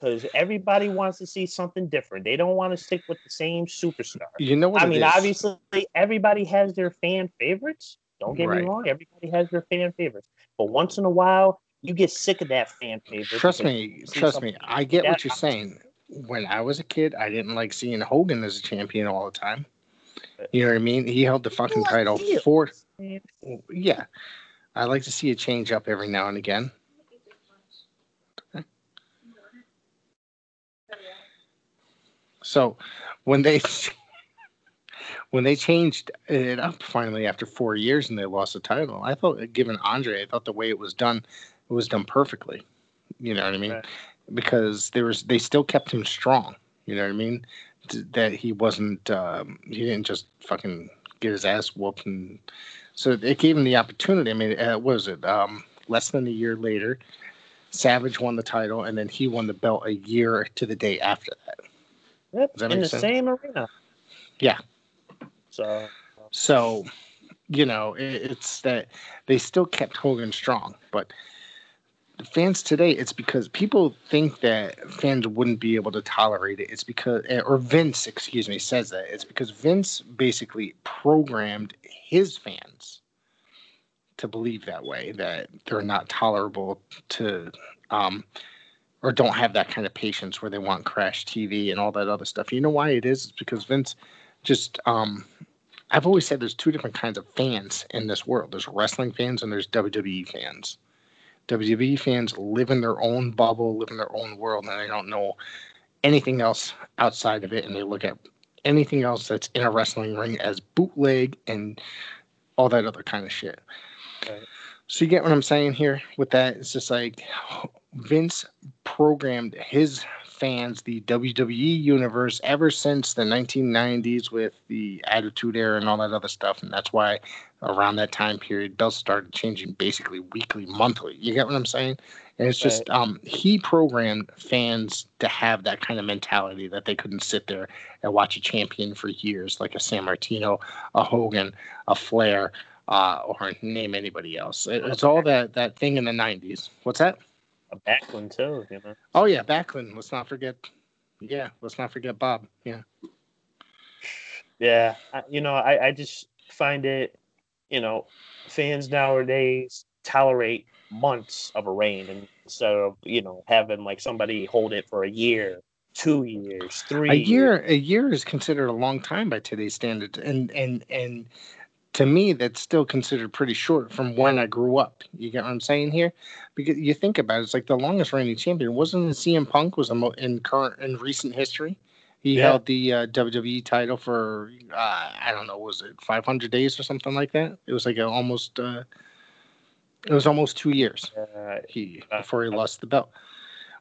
Because everybody wants to see something different. They don't want to stick with the same superstar.
You know what?
I
it
mean,
is?
obviously, everybody has their fan favorites. Don't get
Right.
me wrong. Everybody has their fan favorites. But once in a while, you get sick of that fan favorite.
Trust me, trust me. I get what you're saying. When I was a kid, I didn't like seeing Hogan as a champion all the time. You know what I mean? He held the fucking title for
Man,
yeah. I like to see a change up every now and again. So when they when they changed it up finally after four years and they lost the title, I thought given Andre, I thought the way it was done, it was done perfectly. You know what I mean?
Right.
Because there was they still kept him strong. You know what I mean? That he wasn't um, he didn't just fucking get his ass whooped and so it gave him the opportunity. I mean, uh, what was it? Um, less than a year later, Savage won the title, and then he won the belt a year to the day after that.
Yep,
Does that
in the
sense?
same arena.
Yeah.
So
So, you know, it, it's that they still kept Hogan strong, but fans today, it's because people think that fans wouldn't be able to tolerate it. It's because, eh, or Vince, excuse me, says that. It's because Vince basically programmed his fans to believe that way, that they're not tolerable to, um, or don't have that kind of patience where they want crash TV and all that other stuff. You know why it is? It's because Vince just, um, I've always said there's two different kinds of fans in this world. There's wrestling fans and there's WWE fans. WWE fans live in their own bubble, live in their own world, and they don't know anything else outside of it and they look at anything else that's in a wrestling ring as bootleg and all that other kind of shit. Right. So you get what I'm saying here with that? It's just like Vince programmed his fans, the WWE universe, ever since the 1990s with the Attitude Era and all that other stuff. And that's why around that time period, belts started changing basically weekly, monthly. You get what I'm saying? And it's just right. um, he programmed fans to have that kind of mentality that they couldn't sit there and watch a champion for years, like a Sammartino, a Hogan, a Flair, uh, or name anybody else. It, it's all that that thing in the '90s. What's that?
A Backlund too, you know.
Oh yeah, Backlund. Let's not forget. Yeah, let's not forget Bob. Yeah.
Yeah, you know, I, I just find it, you know, fans nowadays tolerate months of a reign instead of you know having like somebody hold it for a year two years three
a year years. a year is considered a long time by today's standards and and and to me that's still considered pretty short from when i grew up. You get what i'm saying here? Because you think about it it's like the longest reigning champion. Wasn't cm punk was mo- in current in recent history he yeah. held the uh, WWE title for uh, I don't know, was it 500 days or something like that? It was like a, almost uh, it was almost two years uh, he before he lost the belt,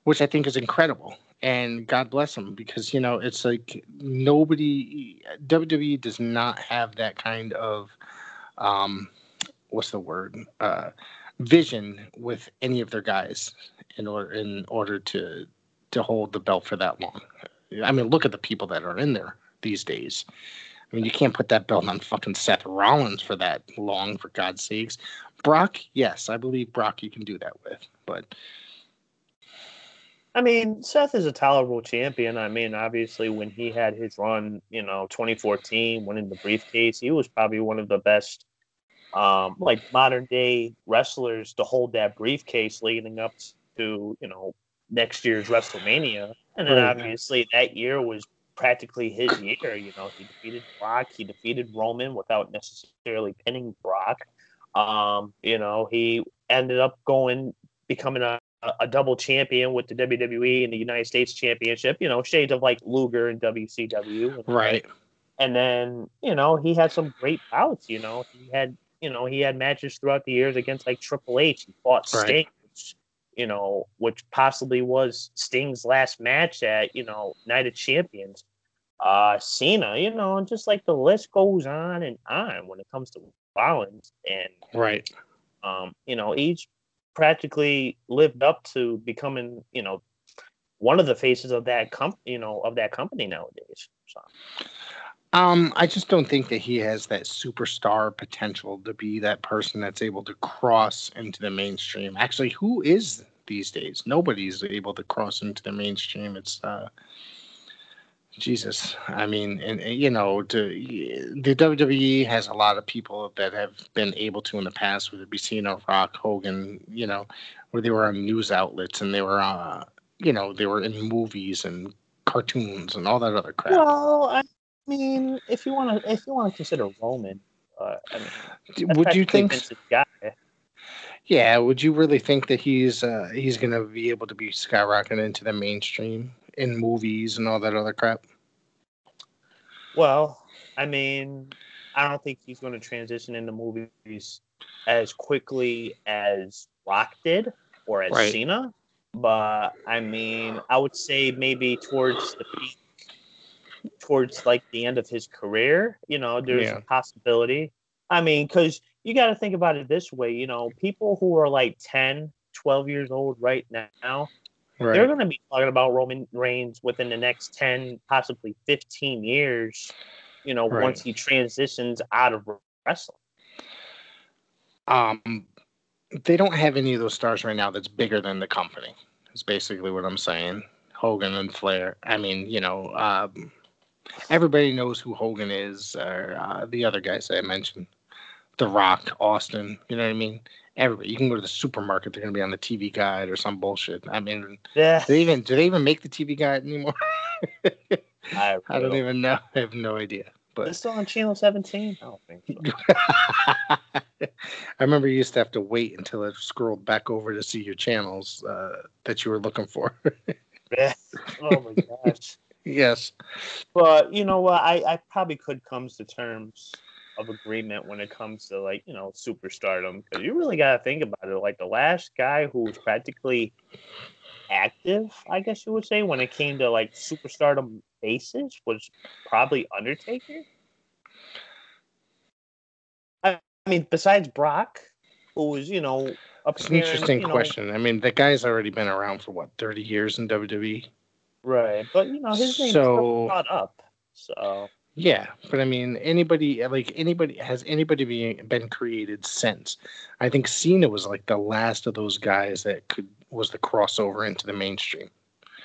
which I think is incredible. And God bless him because you know it's like nobody WWE does not have that kind of um, what's the word uh, vision with any of their guys in order in order to to hold the belt for that long. I mean, look at the people that are in there these days. I mean, you can't put that belt on fucking Seth Rollins for that long, for God's sakes. Brock, yes, I believe Brock you can do that with, but
I mean, Seth is a tolerable champion. I mean, obviously, when he had his run, you know, 2014, winning the briefcase, he was probably one of the best, um, like modern day wrestlers to hold that briefcase leading up to, you know, next year's WrestleMania. And then right. obviously that year was practically his year. You know, he defeated Brock, he defeated Roman without necessarily pinning Brock. Um, you know, he ended up going becoming a, a double champion with the WWE and the United States Championship. You know, shades of like Luger and WCW.
Right.
And then you know he had some great bouts. You know, he had you know he had matches throughout the years against like Triple H. He fought Sting. Right. Which, you know, which possibly was Sting's last match at, you know, Night of Champions. Uh Cena, you know, just like the list goes on and on when it comes to Rollins, and
right,
um, you know, he's practically lived up to becoming, you know, one of the faces of that comp, you know, of that company nowadays. So.
Um, I just don't think that he has that superstar potential to be that person that's able to cross into the mainstream. Actually, who is these days? Nobody's able to cross into the mainstream. It's uh, Jesus, I mean, and, and, you know, to, the WWE has a lot of people that have been able to in the past, whether it be Cena, Rock, Hogan, you know, where they were on news outlets and they were, uh, you know, they were in movies and cartoons and all that other crap.
Well, I mean, if you want to, if you want to consider Roman, uh, I
mean, would you think? Yeah, would you really think that he's uh, he's going to be able to be skyrocketing into the mainstream? in movies and all that other crap?
Well, I mean, I don't think he's going to transition into movies as quickly as Rock did or as right. Cena. But I mean, I would say maybe towards the peak, towards like the end of his career, you know, there's yeah. a possibility. I mean, because you got to think about it this way, you know, people who are like 10, 12 years old right now, Right. They're going to be talking about Roman Reigns within the next 10, possibly 15 years, you know, right. once he transitions out of wrestling.
Um, they don't have any of those stars right now that's bigger than the company, is basically what I'm saying. Hogan and Flair. I mean, you know, um, everybody knows who Hogan is, or uh, the other guys I mentioned. The Rock, Austin, you know what I mean? everybody. You can go to the supermarket; they're going to be on the TV Guide or some bullshit. I mean, yeah. Do they even do they even make the TV Guide anymore? I, I, don't even know. I have no idea. But
it's still on channel 17. I don't think so.
I remember you used to have to wait until it scrolled back over to see your channels uh, that you were looking for.
oh my gosh.
Yes.
But you know what? I, I probably could come to terms of agreement when it comes to like you know superstardom because you really got to think about it. Like the last guy who was practically active, I guess you would say, when it came to like superstardom basis was probably Undertaker. I, I mean, besides Brock, who was you know
it's an interesting you know, question. I mean, the guy's already been around for what thirty years in WWE.
Right, but you know his name so, caught up. So
yeah, but I mean, anybody like anybody has anybody being been created since? I think Cena was like the last of those guys that could was the crossover into the mainstream.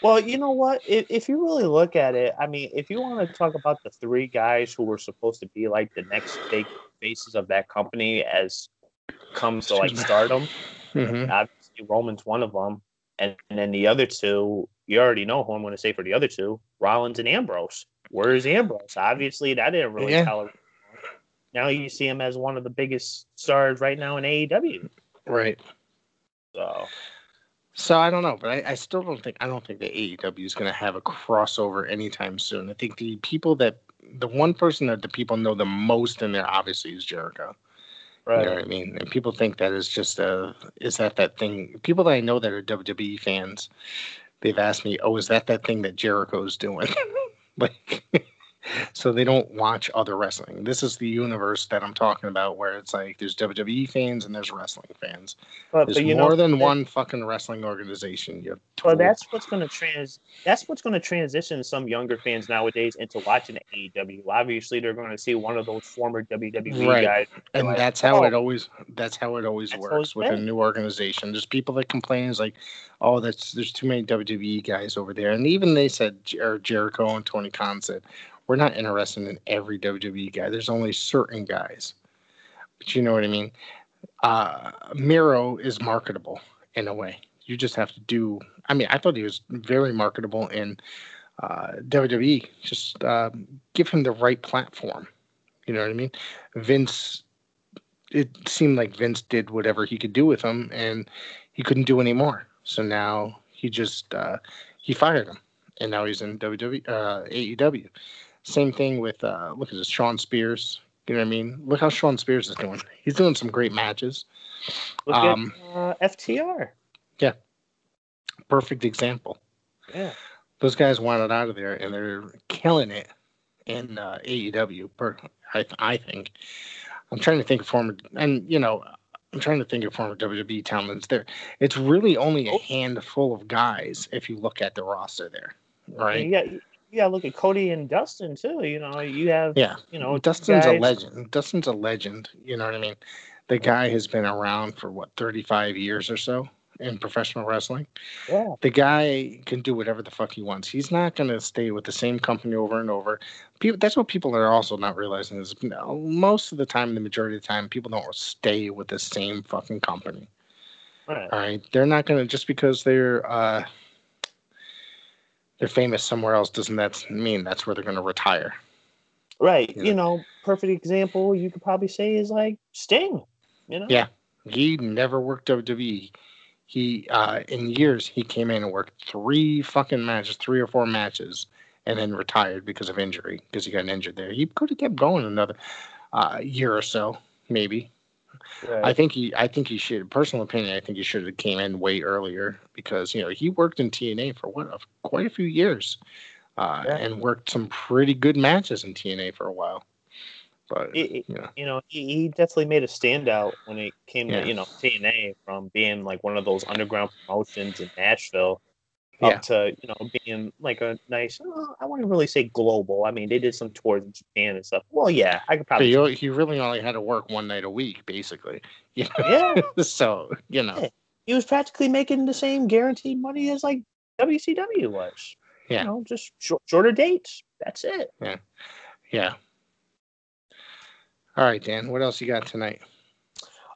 Well, you know what? If, if you really look at it, I mean, if you want to talk about the three guys who were supposed to be like the next big faces of that company as comes to like stardom. Mm-hmm. Obviously, Roman's one of them, and, and, then the other two, you already know who I'm going to say for the other two: Rollins and Ambrose. Where's Ambrose? Obviously, that didn't really yeah. tell. Now you see him as one of the biggest stars right now in AEW.
Right.
So.
So I don't know, but I, I still don't think I don't think the AEW is going to have a crossover anytime soon. I think the people that the one person that the people know the most in there obviously is Jericho. Right. You know what I mean? And people think that is just a is that that thing? People that I know that are WWE fans, they've asked me, "Oh, is that that thing that Jericho's doing?" like so they don't watch other wrestling. This is the universe that I'm talking about, where it's like there's WWE fans and there's wrestling fans. But, there's but more know, than one fucking wrestling organization. You
well, that's what's going to trans. That's what's to transition some younger fans nowadays into watching AEW. Obviously, they're going to see one of those former WWE right. guys,
and like, that's how oh, it always. That's how it always works with a new organization. There's people that complain, is like, oh, that's there's too many WWE guys over there, and even they said, or Jericho and Tony Khan said we're not interested in every WWE guy. There's only certain guys. But you know what I mean? Uh, Miro is marketable in a way. You just have to do. I mean, I thought he was very marketable in uh, WWE. Just uh, give him the right platform. You know what I mean? Vince. It seemed like Vince did whatever he could do with him, and he couldn't do any more. So now he just uh, he fired him, and now he's in WWE, uh, AEW. Same thing with uh, look at this Shawn Spears. You know what I mean? Look how Shawn Spears is doing. He's doing some great matches.
Look um, at uh, FTR.
Yeah, perfect example.
Yeah,
those guys wanted out of there, and they're killing it in uh, AEW. Per, I, I think. I'm trying to think of former, and you know, I'm trying to think of former WWE talents. There, it's really only a oh. handful of guys if you look at the roster there, right?
Yeah, yeah, look at Cody and Dustin too. You know, you have
yeah,
you know,
Dustin's guys. a legend. Dustin's a legend. You know what I mean? The guy has been around for what 35 years or so in professional wrestling.
Yeah.
The guy can do whatever the fuck he wants. He's not going to stay with the same company over and over. People, that's what people are also not realizing is most of the time, the majority of the time, people don't stay with the same fucking company. Right. All right. They're not going to just because they're uh, they're famous somewhere else doesn't that mean that's where they're going to retire.
Right you know? you know perfect example you could probably say is like sting you know?
Yeah he never worked wwe he uh in years he came in and worked three fucking matches three or four matches and then retired because of injury because he got injured there. He could have kept going another uh, year or so maybe Right. I think he, I think he should. Personal opinion, I think he should have came in way earlier because you know he worked in TNA for what quite a few years, uh, yeah. and worked some pretty good matches in TNA for a while. But
it, you know, you know he, he, definitely made a standout when it came yeah. to you know TNA from being like one of those underground promotions in Nashville up yeah. to you know being like a nice. Oh, I wouldn't really say global. I mean, they did some tours in Japan and stuff. Well, yeah, I could probably.
He, he really only had to work one night a week, basically. You know? Yeah. so you know, yeah.
he was practically making the same guaranteed money as like WCW was. Yeah. You know, just short, shorter dates. That's it.
Yeah. Yeah. All right, Dan. What else you got tonight?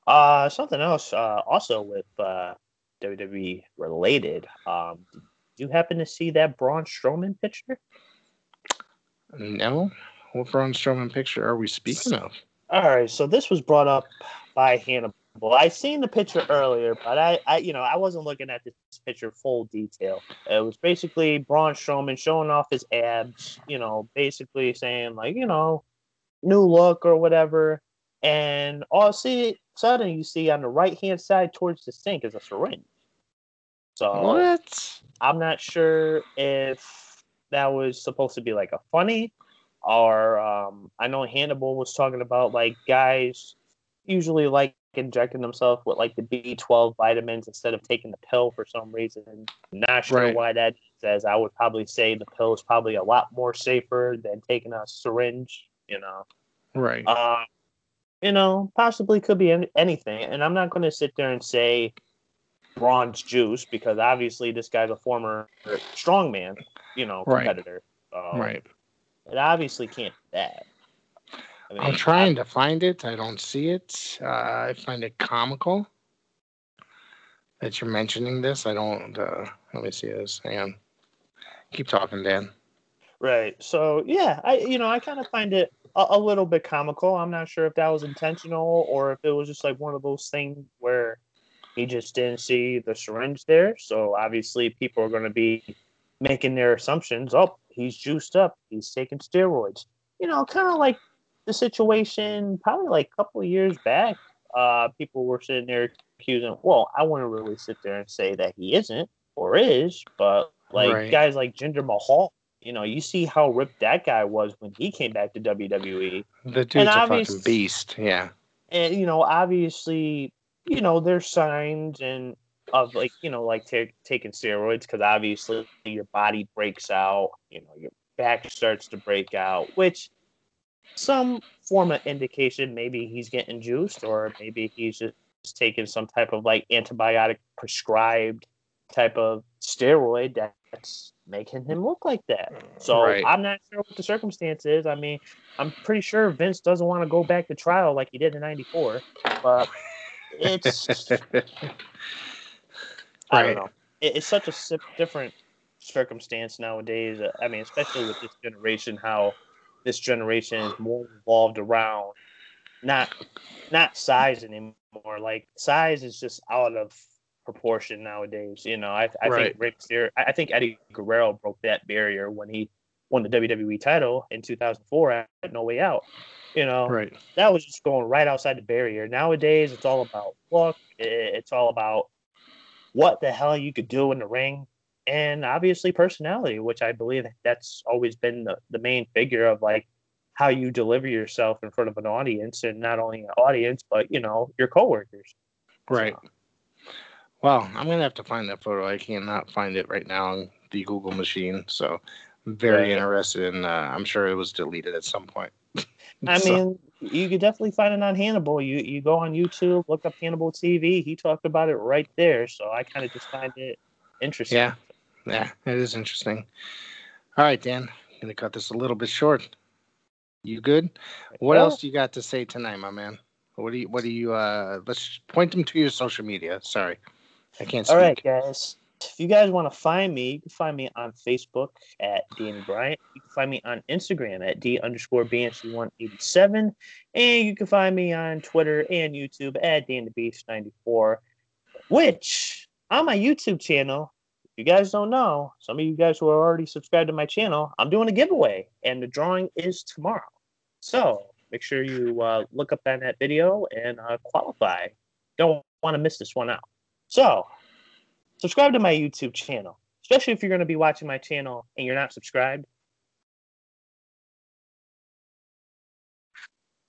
Uh, something else. Uh, also with uh, WWE related. Um, you happen to see that Braun Strowman picture?
No. What Braun Strowman picture are we speaking of?
All right, so this was brought up by Hannah I seen the picture earlier, but I, I, you know, I wasn't looking at this picture full detail. It was basically Braun Strowman showing off his abs, you know, basically saying like, you know, new look or whatever. And all see sudden you see on the right hand side towards the sink is a syringe. So
what?
I'm not sure if that was supposed to be like a funny or um, I know Hannibal was talking about like guys usually like injecting themselves with like the B12 vitamins instead of taking the pill for some reason. Not sure
Right.
why that says. I would probably say the pill is probably a lot more safer than taking a syringe. You know,
Right.
uh, you know, possibly could be any- anything. And I'm not going to sit there and say Braun's juice because obviously this guy's a former strongman, you know,
Right.
competitor. So
right.
It obviously can't be bad. I mean,
I'm trying to find it. I don't see it. Uh, I find it comical that you're mentioning this. I don't. Uh, let me see this. Hang on. Keep talking, Dan.
Right. So yeah, I you know I kind of find it a, a little bit comical. I'm not sure if that was intentional or if it was just like one of those things where he just didn't see the syringe there. So obviously people are going to be making their assumptions. Oh, he's juiced up. He's taking steroids. You know, kind of like the situation probably like a couple of years back. Uh, people were sitting there accusing. Well, I wouldn't really sit there and say that he isn't or is, but like
Right.
guys like Jinder Mahal. You know, you see how ripped that guy was when he came back to WWE.
The dude's a fucking beast. Yeah.
and you know obviously you know there's signs and of like you know like ta taking steroids because obviously your body breaks out you know your back starts to break out which some form of indication maybe he's getting juiced or maybe he's just taking some type of like antibiotic prescribed type of steroid that's making him look like that so
Right.
i'm not sure what the circumstance is i mean I'm pretty sure Vince doesn't want to go back to trial like he did in '94, but it's I don't know. It, it's such a different circumstance nowadays. Uh, I mean, especially with this generation, how this generation is more involved around not not size anymore. Like size is just out of proportion nowadays. You know, I, I
Right.
think Rick I I think Eddie Guerrero broke that barrier when he won the WWE title in 2004 at No Way Out. You know,
right.
that was just going right outside the barrier. Nowadays, it's all about look. It's all about what the hell you could do in the ring, and obviously personality, which I believe that's always been the, the main figure of like how you deliver yourself in front of an audience, and not only an audience, but you know your coworkers.
Right. Well, I'm gonna have to find that photo. I cannot find it right now on the Google machine. So very
Right.
interested in. Uh, I'm sure it was deleted at some point.
I
So-
mean, you could definitely find it on Hannibal. You you go on YouTube, look up Hannibal TV. He talked about it right there. So I kind of just find it interesting.
Yeah, yeah, it is interesting. All right, Dan, I'm gonna cut this a little bit short. You good? What
Yeah.
else you got to say tonight, my man? What do you? What do you? Uh, let's point them to your social media. Sorry, I can't speak.
All right, guys. If you guys want to find me, you can find me on Facebook at Danny Bryant. You can find me on Instagram at D underscore banshee187. And you can find me on Twitter and YouTube at Dan the Beast 94. Which on my YouTube channel, if you guys don't know, some of you guys who are already subscribed to my channel, I'm doing a giveaway, and the drawing is tomorrow. So make sure you uh, look up on that video and uh, qualify. Don't want to miss this one out. So subscribe to my YouTube channel, especially if you're going to be watching my channel and you're not subscribed.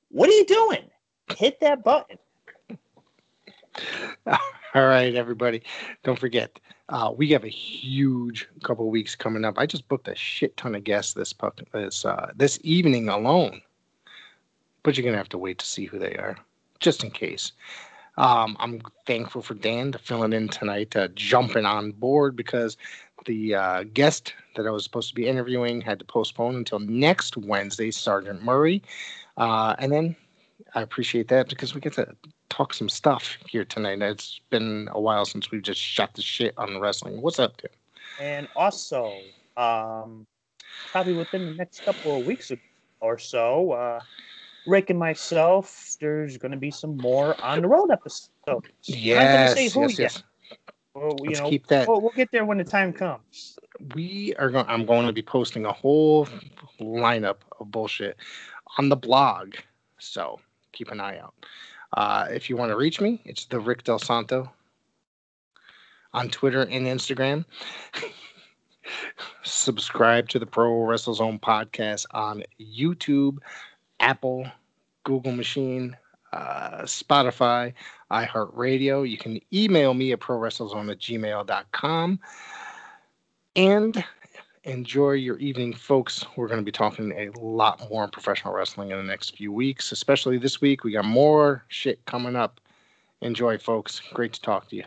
What are you doing? Hit that button.
All right, everybody. Don't forget, uh, we have a huge couple weeks coming up. I just booked a shit ton of guests this this uh, this evening alone, but you're gonna have to wait to see who they are, just in case. Um, I'm thankful for Dan to filling in tonight, uh, jumping on board because the uh, guest that I was supposed to be interviewing had to postpone until next Wednesday, Sergeant Murray. Uh, and then I appreciate that because we get to talk some stuff here tonight. It's been a while since we've just shot the shit on wrestling. What's up, Tim?
And also, um, probably within the next couple of weeks or so, uh, Rick and myself, there's going to be some more on the road episodes.
Yes, yes, yes.
Well, you
Let's
know,
keep that.
We'll, we'll get there when the time comes.
we are going i'm going to be posting a whole lineup of bullshit on the blog so keep an eye out uh, if you want to reach me it's the rick del santo on twitter and instagram subscribe to the pro wrestle zone podcast on youtube apple google machine uh, spotify iheartradio you can email me at pro wrestlezone at gmail.com and enjoy your evening, folks. We're going to be talking a lot more on professional wrestling in the next few weeks, especially this week. We got more shit coming up. Enjoy, folks. Great to talk to you.